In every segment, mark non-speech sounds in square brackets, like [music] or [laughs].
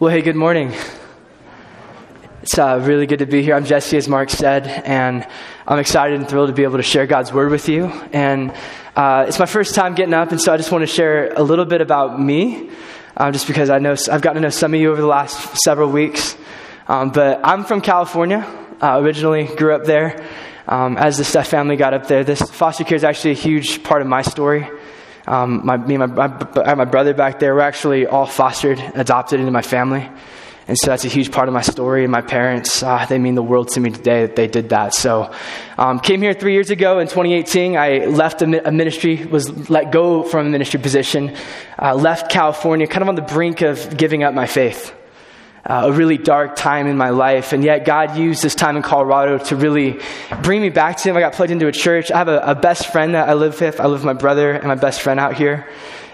Well, hey, good morning. It's uh, really good to be here. I'm Jesse, as Mark said, and I'm excited and thrilled to be able to share God's word with you. And uh, it's my first time getting up, and so I just want to share a little bit about me, uh, just because I know I've gotten to know some of you over the last several weeks. Um, but I'm from California. Originally, grew up there. Um, as the Steph family got up there, this foster care is actually a huge part of my story. Um, my, me and my, my, my brother back there were actually all fostered, adopted into my family. And so that's a huge part of my story. And my parents, uh, they mean the world to me today that they did that. So, um, came here three years ago in 2018. I left a, a ministry, was let go from a ministry position, uh, left California, kind of on the brink of giving up my faith uh, a really dark time in my life. And yet, God used this time in Colorado to really bring me back to Him. I got plugged into a church. I have a, a best friend that I live with. I live with my brother and my best friend out here.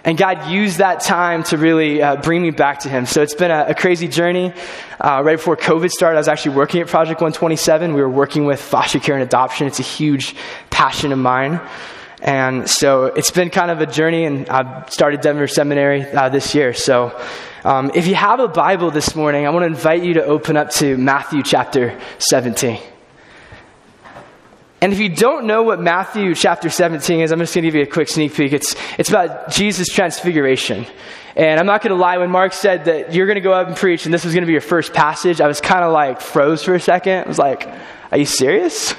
And God used that time to really uh, bring me back to Him. So it's been a, a crazy journey. Uh, right before COVID started, I was actually working at Project 127. We were working with foster care and adoption. It's a huge passion of mine. And so it's been kind of a journey, and I've started Denver Seminary uh, this year. So um, if you have a Bible this morning, I want to invite you to open up to Matthew chapter 17. And if you don't know what Matthew chapter 17 is, I'm just going to give you a quick sneak peek. It's, it's about Jesus' transfiguration. And I'm not going to lie, when Mark said that you're going to go up and preach and this was going to be your first passage, I was kind of like froze for a second. I was like, are you serious?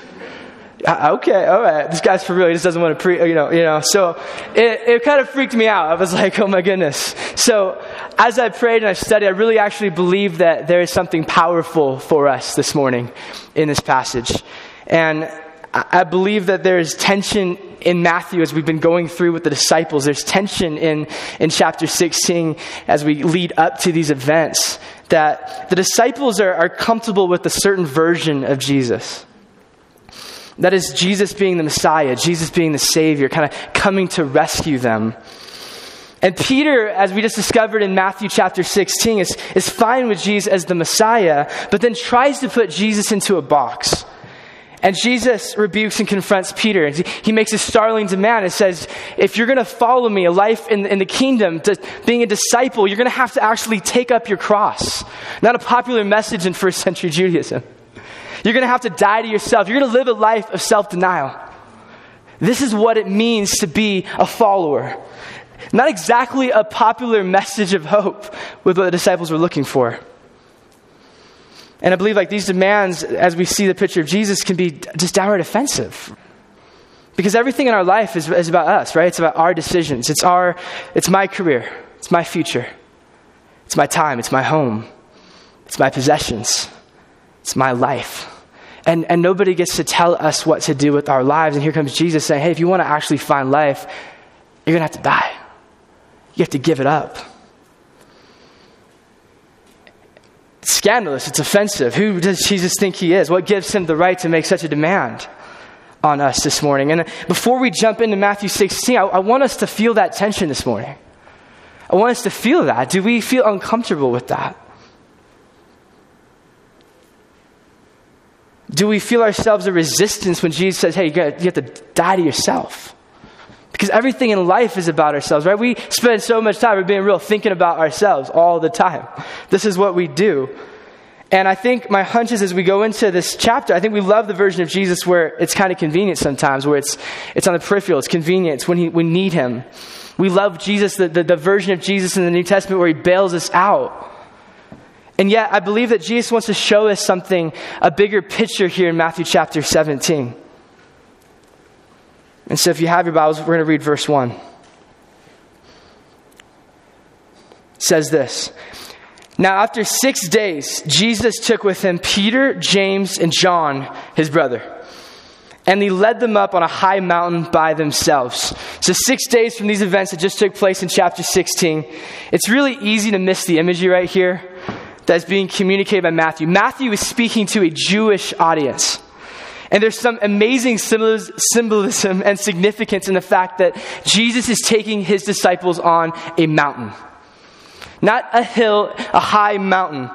Uh, okay, all right, this guy's for real. He just doesn't want to pre, you know, you know. So it, it kind of freaked me out. I was [laughs] like, oh my goodness. So as I prayed and I studied, I really actually believe that there is something powerful for us this morning in this passage. And I believe that there is tension in Matthew as we've been going through with the disciples. There's tension in, in chapter 16 as we lead up to these events that the disciples are, are comfortable with a certain version of Jesus. That is Jesus being the Messiah, Jesus being the Savior, kind of coming to rescue them. And Peter, as we just discovered in Matthew chapter 16, is, is fine with Jesus as the Messiah, but then tries to put Jesus into a box. And Jesus rebukes and confronts Peter. And He makes a startling demand and says, If you're going to follow me, a life in, in the kingdom, being a disciple, you're going to have to actually take up your cross. Not a popular message in first century Judaism. You're going to have to die to yourself. You're going to live a life of self denial. This is what it means to be a follower. Not exactly a popular message of hope with what the disciples were looking for. And I believe like these demands, as we see the picture of Jesus, can be just downright offensive. Because everything in our life is, is about us, right? It's about our decisions. It's our, it's my career. It's my future. It's my time. It's my home. It's my possessions. It's my life. And, and nobody gets to tell us what to do with our lives. And here comes Jesus saying, hey, if you want to actually find life, you're going to have to die. You have to give it up. It's scandalous. It's offensive. Who does Jesus think he is? What gives him the right to make such a demand on us this morning? And before we jump into Matthew 16, I, I want us to feel that tension this morning. I want us to feel that. Do we feel uncomfortable with that? Do we feel ourselves a resistance when Jesus says, hey, you, gotta, you have to die to yourself? Because everything in life is about ourselves, right? We spend so much time, we're being real, thinking about ourselves all the time. This is what we do. And I think my hunch is as we go into this chapter, I think we love the version of Jesus where it's kind of convenient sometimes, where it's, it's on the peripheral, it's convenient, it's when he, we need him. We love Jesus, the, the, the version of Jesus in the New Testament where he bails us out. And yet, I believe that Jesus wants to show us something, a bigger picture here in Matthew chapter 17. And so, if you have your Bibles, we're going to read verse 1. It says this Now, after six days, Jesus took with him Peter, James, and John, his brother. And he led them up on a high mountain by themselves. So, six days from these events that just took place in chapter 16, it's really easy to miss the imagery right here that's being communicated by Matthew. Matthew is speaking to a Jewish audience. And there's some amazing symbolism and significance in the fact that Jesus is taking his disciples on a mountain. Not a hill, a high mountain.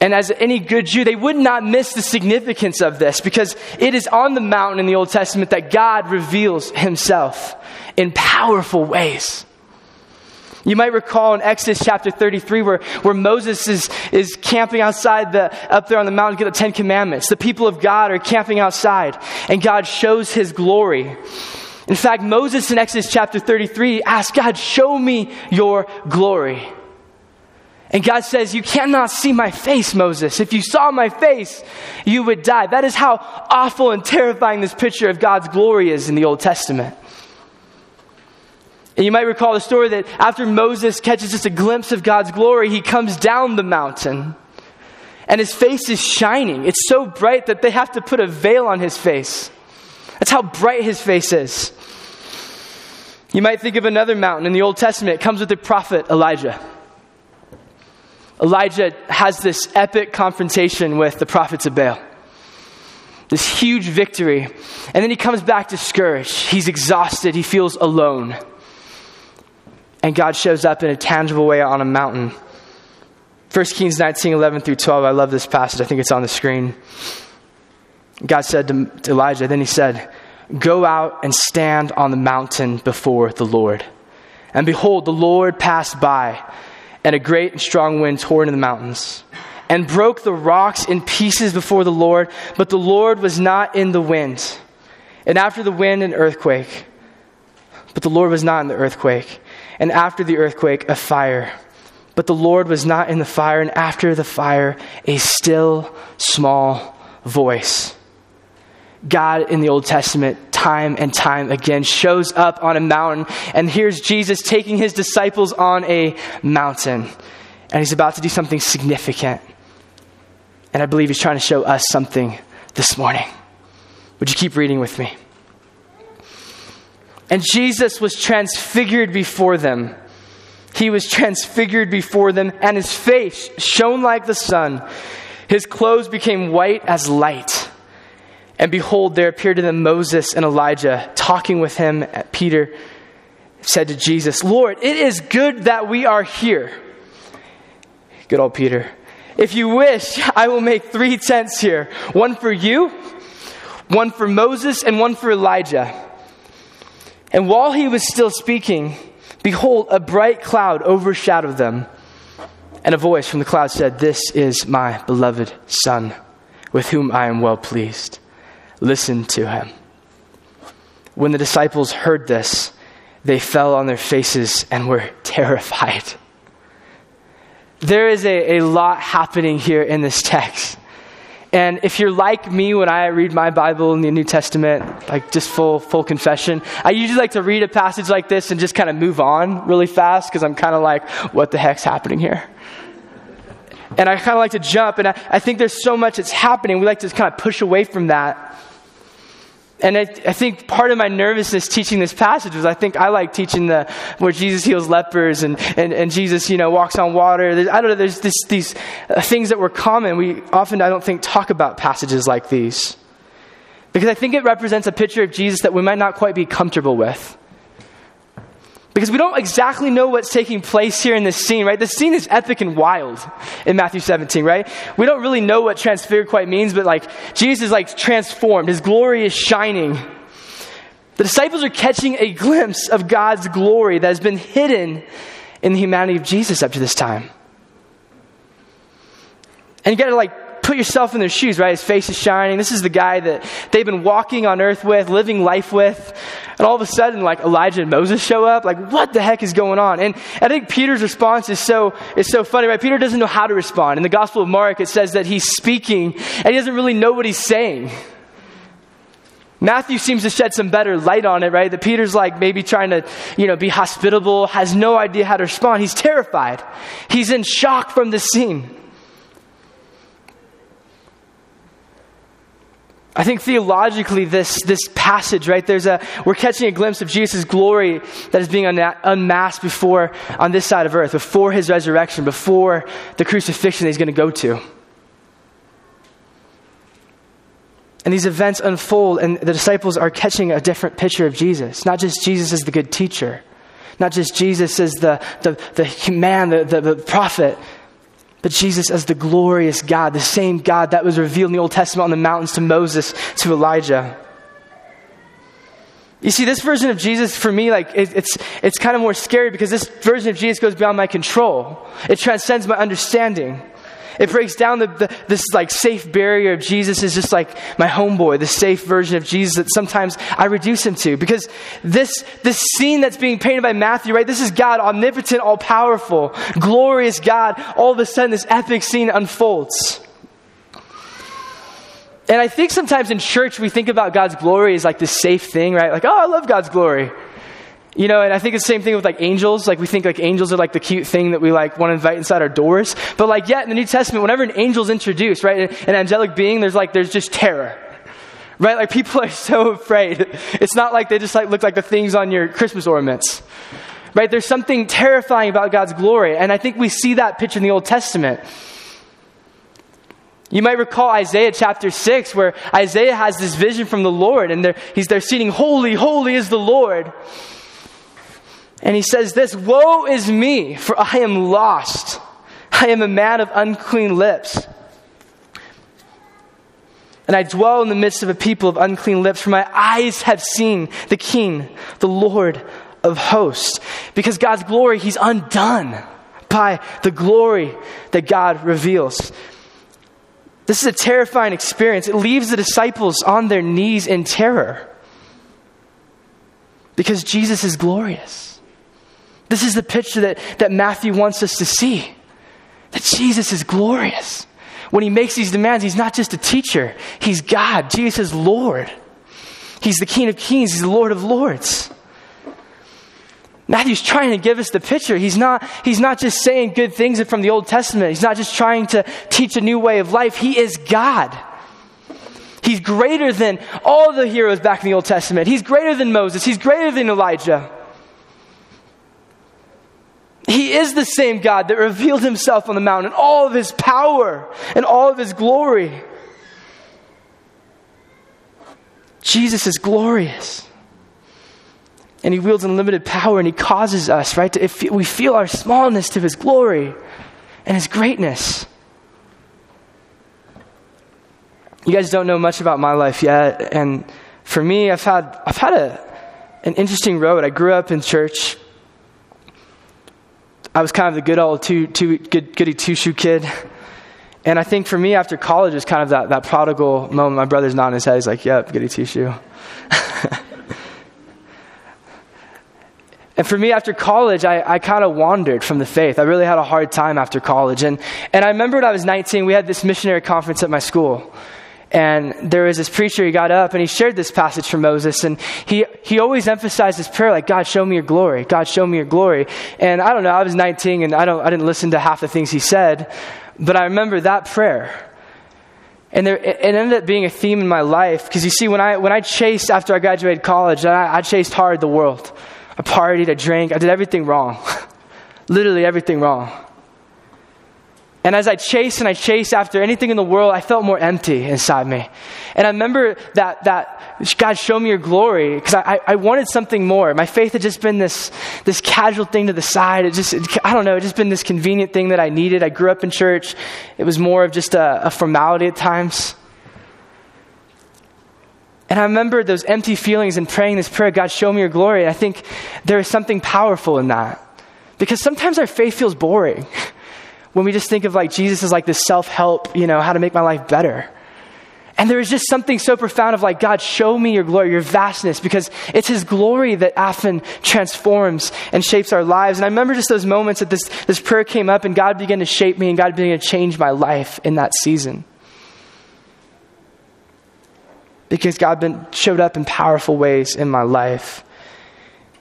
And as any good Jew, they would not miss the significance of this because it is on the mountain in the Old Testament that God reveals himself in powerful ways. You might recall in Exodus chapter 33 where, where Moses is, is camping outside the, up there on the mountain to get the Ten Commandments. The people of God are camping outside and God shows his glory. In fact, Moses in Exodus chapter 33 asked God, show me your glory. And God says, you cannot see my face, Moses. If you saw my face, you would die. That is how awful and terrifying this picture of God's glory is in the Old Testament. And you might recall the story that after Moses catches just a glimpse of God's glory, he comes down the mountain and his face is shining. It's so bright that they have to put a veil on his face. That's how bright his face is. You might think of another mountain in the Old Testament. It comes with the prophet Elijah. Elijah has this epic confrontation with the prophets of Baal. This huge victory. And then he comes back discouraged. He's exhausted. He feels alone. And God shows up in a tangible way on a mountain. 1 Kings 19, 11 through 12. I love this passage. I think it's on the screen. God said to, to Elijah, then he said, Go out and stand on the mountain before the Lord. And behold, the Lord passed by, and a great and strong wind tore into the mountains, and broke the rocks in pieces before the Lord, but the Lord was not in the wind. And after the wind, an earthquake. But the Lord was not in the earthquake and after the earthquake, a fire. But the Lord was not in the fire, and after the fire, a still small voice. God in the Old Testament, time and time again, shows up on a mountain, and here's Jesus taking his disciples on a mountain. And he's about to do something significant. And I believe he's trying to show us something this morning. Would you keep reading with me? And Jesus was transfigured before them. He was transfigured before them, and his face shone like the sun. His clothes became white as light. And behold, there appeared to them Moses and Elijah talking with him. Peter said to Jesus, Lord, it is good that we are here. Good old Peter. If you wish, I will make three tents here one for you, one for Moses, and one for Elijah. And while he was still speaking, behold, a bright cloud overshadowed them. And a voice from the cloud said, This is my beloved Son, with whom I am well pleased. Listen to him. When the disciples heard this, they fell on their faces and were [laughs] terrified. There is a, a lot happening here in this text. And if you're like me when I read my Bible in the New Testament, like just full full confession, I usually like to read a passage like this and just kind of move on really fast because I'm kind of like, what the heck's happening here? And I kind of like to jump, and I, I think there's so much that's happening. We like to kind of push away from that. And I, I, think part of my nervousness teaching this passage was I think I like teaching the where Jesus heals lepers and, and, and Jesus, you know, walks on water. There's, I don't know, there's this, these things that were common. We often, I don't think, talk about passages like these. Because I think it represents a picture of Jesus that we might not quite be comfortable with. Because we don't exactly know what's taking place here in this scene, right? The scene is epic and wild in Matthew 17, right? We don't really know what transfigured quite means, but like Jesus is like transformed. His glory is shining. The disciples are catching a glimpse of God's glory that has been hidden in the humanity of Jesus up to this time. And you gotta like put yourself in their shoes, right? His face is shining. This is the guy that they've been walking on earth with, living life with. And all of a sudden, like Elijah and Moses show up. Like, what the heck is going on? And I think Peter's response is so, is so funny, right? Peter doesn't know how to respond. In the Gospel of Mark, it says that he's speaking and he doesn't really know what he's saying. Matthew seems to shed some better light on it, right? That Peter's like maybe trying to, you know, be hospitable, has no idea how to respond. He's terrified. He's in shock from the scene. I think theologically, this, this passage, right, there's a, we're catching a glimpse of Jesus' glory that is being unmasked before, on this side of earth, before his resurrection, before the crucifixion that he's going to go to. And these events unfold, and the disciples are catching a different picture of Jesus. Not just Jesus as the good teacher, not just Jesus as the, the, the man, the, the, the prophet, but Jesus as the glorious God, the same God that was revealed in the Old Testament on the mountains to Moses, to Elijah. You see, this version of Jesus, for me, like, it, it's, it's kind of more scary because this version of Jesus goes beyond my control. It transcends my understanding. It breaks down the, the, this like safe barrier of Jesus is just like my homeboy, the safe version of Jesus that sometimes I reduce him to. Because this, this scene that's being painted by Matthew, right? This is God, omnipotent, all powerful, glorious God. All of a sudden, this epic scene unfolds. And I think sometimes in church we think about God's glory as like this safe thing, right? Like, oh, I love God's glory. You know, and I think it's the same thing with like angels. Like we think like angels are like the cute thing that we like want to invite inside our doors. But like, yet in the New Testament, whenever an angel's introduced, right, an angelic being, there's like, there's just terror. Right? Like people [laughs] are so afraid. It's not like they just like look like the things on your Christmas ornaments. Right? There's something terrifying about God's glory. And I think we see that picture in the Old Testament. You might recall Isaiah chapter 6, where Isaiah has this vision from the Lord, and they're, he's there singing, Holy, holy is the Lord. And he says this Woe is me, for I am lost. I am a man of unclean lips. And I dwell in the midst of a people of unclean lips, for my eyes have seen the King, the Lord of hosts. Because God's glory, He's undone by the glory that God reveals. This is a terrifying experience. It leaves the disciples on their knees in terror because Jesus is glorious. This is the picture that, that Matthew wants us to see that Jesus is glorious. When he makes these demands, he's not just a teacher, he's God. Jesus is Lord. He's the King of Kings, he's the Lord of Lords. Matthew's trying to give us the picture. He's not, he's not just saying good things from the Old Testament. He's not just trying to teach a new way of life. He is God. He's greater than all the heroes back in the Old Testament. He's greater than Moses. He's greater than Elijah. He is the same God that revealed himself on the mountain, all of his power and all of his glory. Jesus is glorious. And he wields unlimited power and he causes us, right? To, if we feel our smallness to his glory and his greatness. You guys don't know much about my life yet. And for me, I've had, I've had a, an interesting road. I grew up in church. I was kind of the good old two, two, good, goody two shoe kid. And I think for me, after college, was kind of that, that prodigal moment. My brother's nodding his head. He's like, yep, goody two shoe. [laughs] and for me, after college, I, I kind of wandered from the faith. I really had a hard time after college. And, and I remember when I was 19, we had this missionary conference at my school. And there was this preacher, he got up and he shared this passage from Moses. And he, he always emphasized this prayer like, God, show me your glory. God, show me your glory. And I don't know, I was 19 and I, don't, I didn't listen to half the things he said. But I remember that prayer. And there, it ended up being a theme in my life. Because you see, when I, when I chased after I graduated college, I, I chased hard the world. I partied, I drank, I did everything wrong. [laughs] Literally everything wrong. And as I chased and I chased after anything in the world, I felt more empty inside me. And I remember that, that God, show me your glory, because I, I wanted something more. My faith had just been this, this casual thing to the side. It just, I don't know, it just been this convenient thing that I needed. I grew up in church. It was more of just a, a formality at times. And I remember those empty feelings and praying this prayer, God, show me your glory. And I think there is something powerful in that. Because sometimes our faith feels boring. [laughs] when we just think of like Jesus as like this self help, you know, how to make my life better. And there is just something so profound of like, God, show me your glory, your vastness, because it's His glory that often transforms and shapes our lives. And I remember just those moments that this, this prayer came up and God began to shape me and God began to change my life in that season. Because God been, showed up in powerful ways in my life.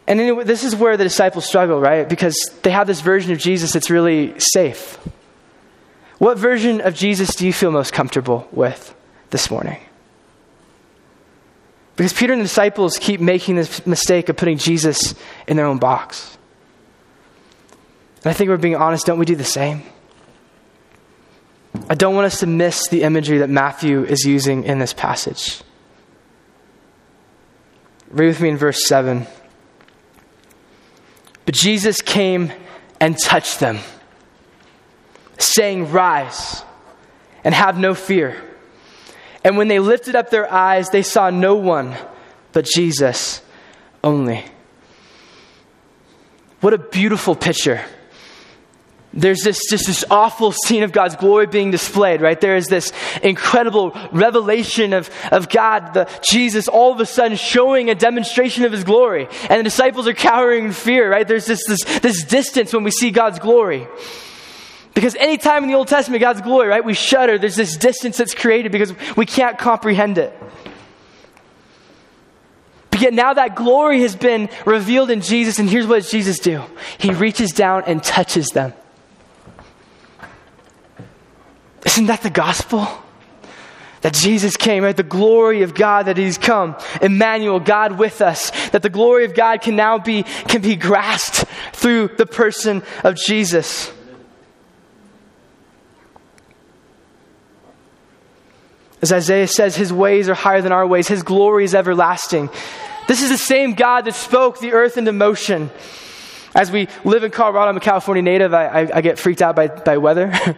And anyway, this is where the disciples struggle, right? Because they have this version of Jesus that's really safe. What version of Jesus do you feel most comfortable with this morning? Because Peter and the disciples keep making this mistake of putting Jesus in their own box. And I think we're being honest, don't we do the same? I don't want us to miss the imagery that Matthew is using in this passage. Read with me in verse 7. But Jesus came and touched them, saying, Rise and have no fear. And when they lifted up their eyes, they saw no one but Jesus only. What a beautiful picture. There's this just this awful scene of God's glory being displayed, right? There is this incredible revelation of, of God, the Jesus, all of a sudden showing a demonstration of his glory. And the disciples are cowering in fear, right? There's this, this, this distance when we see God's glory. Because anytime in the Old Testament, God's glory, right, we shudder. There's this distance that's created because we can't comprehend it. But yet now that glory has been revealed in Jesus, and here's what Jesus do? He reaches down and touches them. Isn't that the gospel? That Jesus came, right? The glory of God that He's come. Emmanuel, God with us. That the glory of God can now be, can be grasped through the person of Jesus. As Isaiah says, His ways are higher than our ways, His glory is everlasting. This is the same God that spoke the earth into motion. As we live in Colorado, I'm a California native, I, I, I get freaked out by, by weather. [laughs]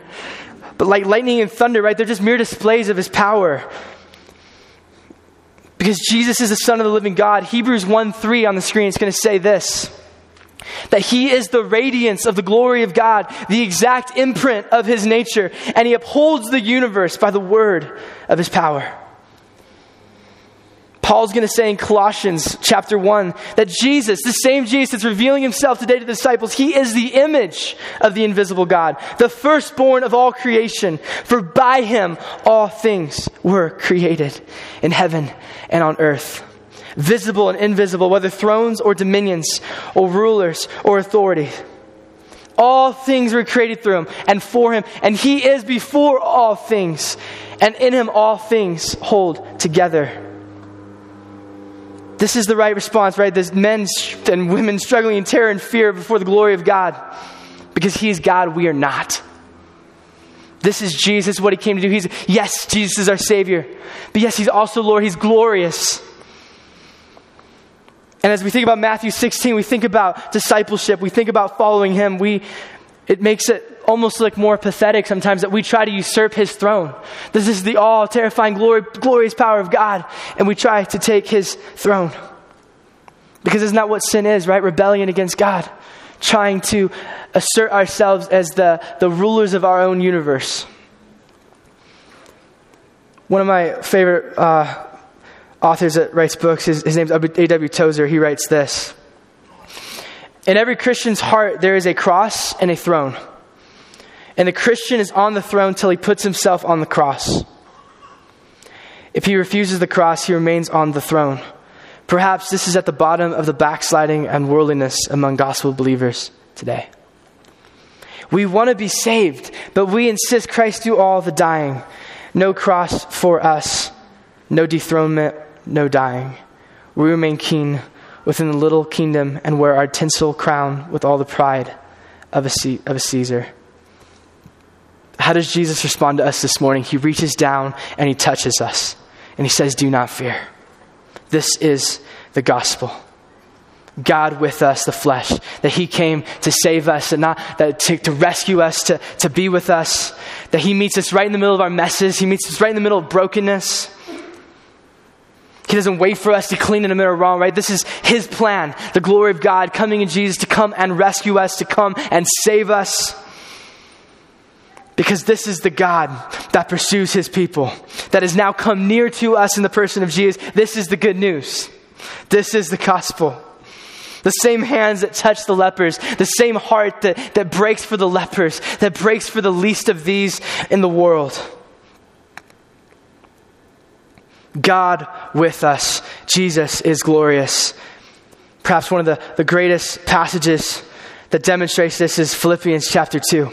But like lightning and thunder, right? They're just mere displays of his power. Because Jesus is the Son of the living God. Hebrews 1 3 on the screen is going to say this that he is the radiance of the glory of God, the exact imprint of his nature, and he upholds the universe by the word of his power. Paul's going to say in Colossians chapter 1 that Jesus, the same Jesus that's revealing himself today to the disciples, he is the image of the invisible God, the firstborn of all creation. For by him all things were created in heaven and on earth, visible and invisible, whether thrones or dominions or rulers or authorities. All things were created through him and for him, and he is before all things, and in him all things hold together. This is the right response, right? There's men and women struggling in terror and fear before the glory of God. Because He is God, we are not. This is Jesus, what He came to do. He's, yes, Jesus is our Savior. But yes, He's also Lord. He's glorious. And as we think about Matthew 16, we think about discipleship, we think about following Him. We, it makes it almost look more pathetic sometimes that we try to usurp his throne. This is the all terrifying, glory, glorious power of God, and we try to take his throne. Because isn't that what sin is, right? Rebellion against God. Trying to assert ourselves as the, the rulers of our own universe. One of my favorite uh, authors that writes books, his, his name's A.W. Tozer. He writes this In every Christian's heart, there is a cross and a throne. And the Christian is on the throne till he puts himself on the cross. If he refuses the cross, he remains on the throne. Perhaps this is at the bottom of the backsliding and worldliness among gospel believers today. We want to be saved, but we insist Christ do all the dying. No cross for us, no dethronement, no dying. We remain keen within the little kingdom and wear our tinsel crown with all the pride of a, C- of a Caesar. How does Jesus respond to us this morning? He reaches down and he touches us and he says, Do not fear. This is the gospel. God with us, the flesh, that He came to save us and not that to, to rescue us, to, to be with us, that He meets us right in the middle of our messes, He meets us right in the middle of brokenness. He doesn't wait for us to clean in the middle of wrong, right? This is His plan, the glory of God coming in Jesus to come and rescue us, to come and save us. Because this is the God that pursues his people, that has now come near to us in the person of Jesus. This is the good news. This is the gospel. The same hands that touch the lepers, the same heart that, that breaks for the lepers, that breaks for the least of these in the world. God with us. Jesus is glorious. Perhaps one of the, the greatest passages that demonstrates this is Philippians chapter 2.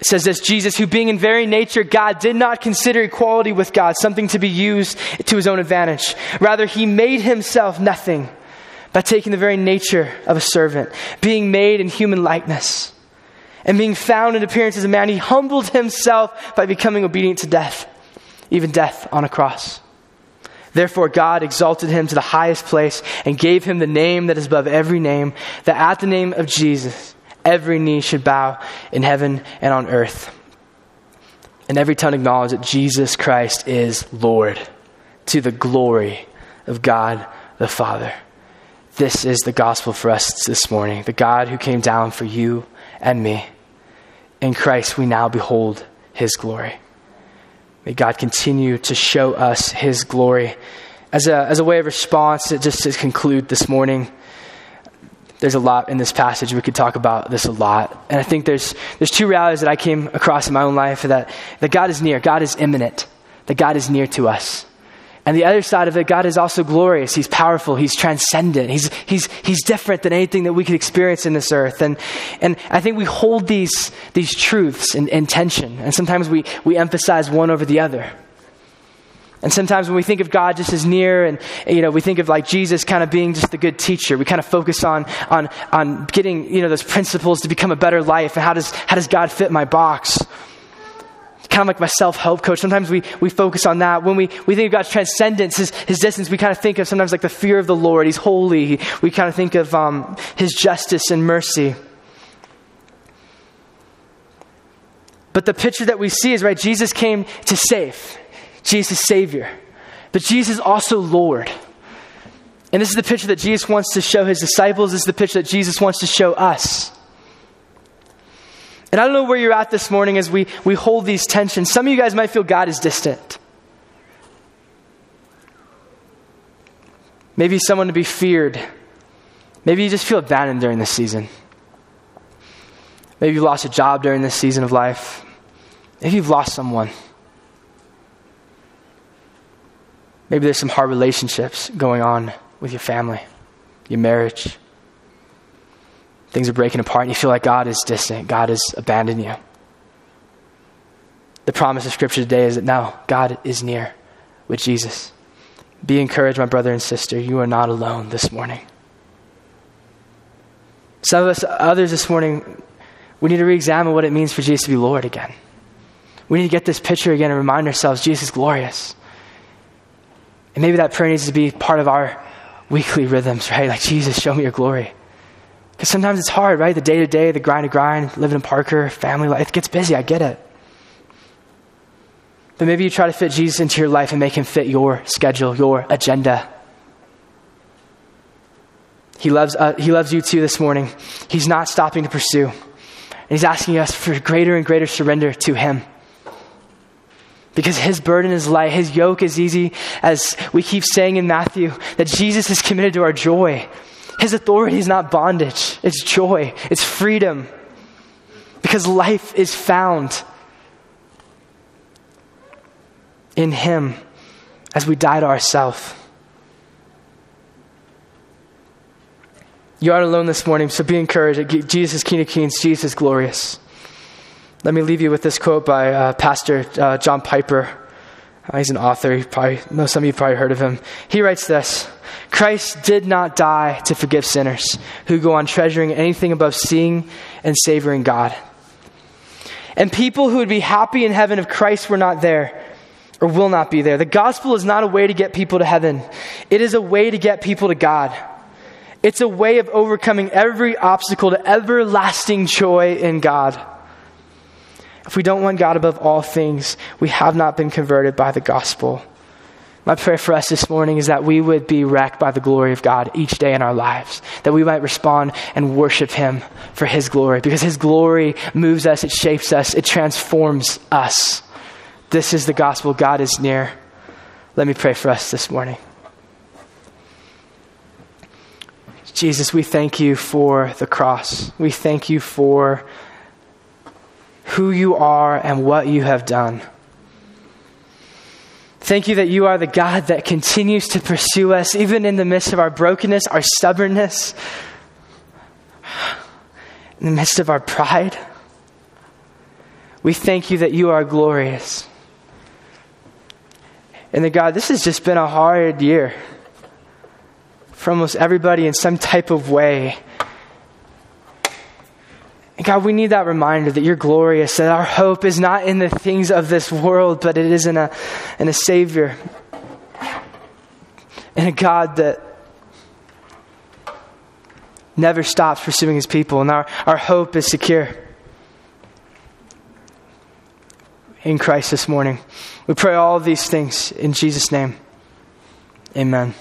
It says this Jesus, who being in very nature God, did not consider equality with God something to be used to his own advantage. Rather, he made himself nothing by taking the very nature of a servant, being made in human likeness. And being found in appearance as a man, he humbled himself by becoming obedient to death, even death on a cross. Therefore, God exalted him to the highest place and gave him the name that is above every name, that at the name of Jesus, every knee should bow in heaven and on earth. And every tongue acknowledge that Jesus Christ is Lord to the glory of God the Father. This is the gospel for us this morning. The God who came down for you and me. In Christ, we now behold his glory. May God continue to show us his glory. As a, as a way of response, just to conclude this morning, there's a lot in this passage. We could talk about this a lot. And I think there's, there's two realities that I came across in my own life that, that God is near, God is immanent, that God is near to us. And the other side of it, God is also glorious. He's powerful. He's transcendent. He's, he's, he's different than anything that we could experience in this earth. And, and I think we hold these, these truths in, in tension. And sometimes we, we emphasize one over the other. And sometimes when we think of God just as near and, you know, we think of like Jesus kind of being just the good teacher, we kind of focus on, on, on getting, you know, those principles to become a better life. And how does, how does God fit my box? Kind of like my self help coach. Sometimes we, we focus on that. When we, we think of God's transcendence, his, his distance, we kind of think of sometimes like the fear of the Lord. He's holy. We kind of think of um, his justice and mercy. But the picture that we see is right, Jesus came to save, Jesus Savior. But Jesus also Lord. And this is the picture that Jesus wants to show his disciples. This is the picture that Jesus wants to show us. And I don't know where you're at this morning as we, we hold these tensions. Some of you guys might feel God is distant. Maybe someone to be feared. Maybe you just feel abandoned during this season. Maybe you lost a job during this season of life. Maybe you've lost someone. Maybe there's some hard relationships going on with your family, your marriage. Things are breaking apart, and you feel like God is distant, God has abandoned you. The promise of Scripture today is that now God is near with Jesus. Be encouraged, my brother and sister. You are not alone this morning. Some of us, others this morning, we need to re examine what it means for Jesus to be Lord again. We need to get this picture again and remind ourselves Jesus is glorious. And maybe that prayer needs to be part of our weekly rhythms, right? Like, Jesus, show me your glory. Because sometimes it's hard, right? The day to day, the grind to grind, living in Parker, family life, gets busy. I get it. But maybe you try to fit Jesus into your life and make him fit your schedule, your agenda. He loves, uh, he loves you too this morning. He's not stopping to pursue. And he's asking us for greater and greater surrender to him. Because his burden is light, his yoke is easy, as we keep saying in Matthew, that Jesus is committed to our joy. His authority is not bondage, it's joy, it's freedom. Because life is found in Him as we die to ourselves. You aren't alone this morning, so be encouraged. Jesus is King of Kings, Jesus is glorious. Let me leave you with this quote by uh, Pastor uh, John Piper. Uh, he's an author. You probably know some of you probably heard of him. He writes this Christ did not die to forgive sinners who go on treasuring anything above seeing and savoring God. And people who would be happy in heaven if Christ were not there or will not be there. The gospel is not a way to get people to heaven, it is a way to get people to God. It's a way of overcoming every obstacle to everlasting joy in God. If we don't want God above all things, we have not been converted by the gospel. My prayer for us this morning is that we would be wrecked by the glory of God each day in our lives, that we might respond and worship Him for His glory, because His glory moves us, it shapes us, it transforms us. This is the gospel. God is near. Let me pray for us this morning. Jesus, we thank you for the cross. We thank you for who you are and what you have done. Thank you that you are the God that continues to pursue us, even in the midst of our brokenness, our stubbornness, in the midst of our pride. We thank you that you are glorious. And that, God, this has just been a hard year for almost everybody in some type of way. And God, we need that reminder that you're glorious, that our hope is not in the things of this world, but it is in a, in a Savior, in a God that never stops pursuing his people, and our, our hope is secure. In Christ this morning. We pray all these things in Jesus' name. Amen.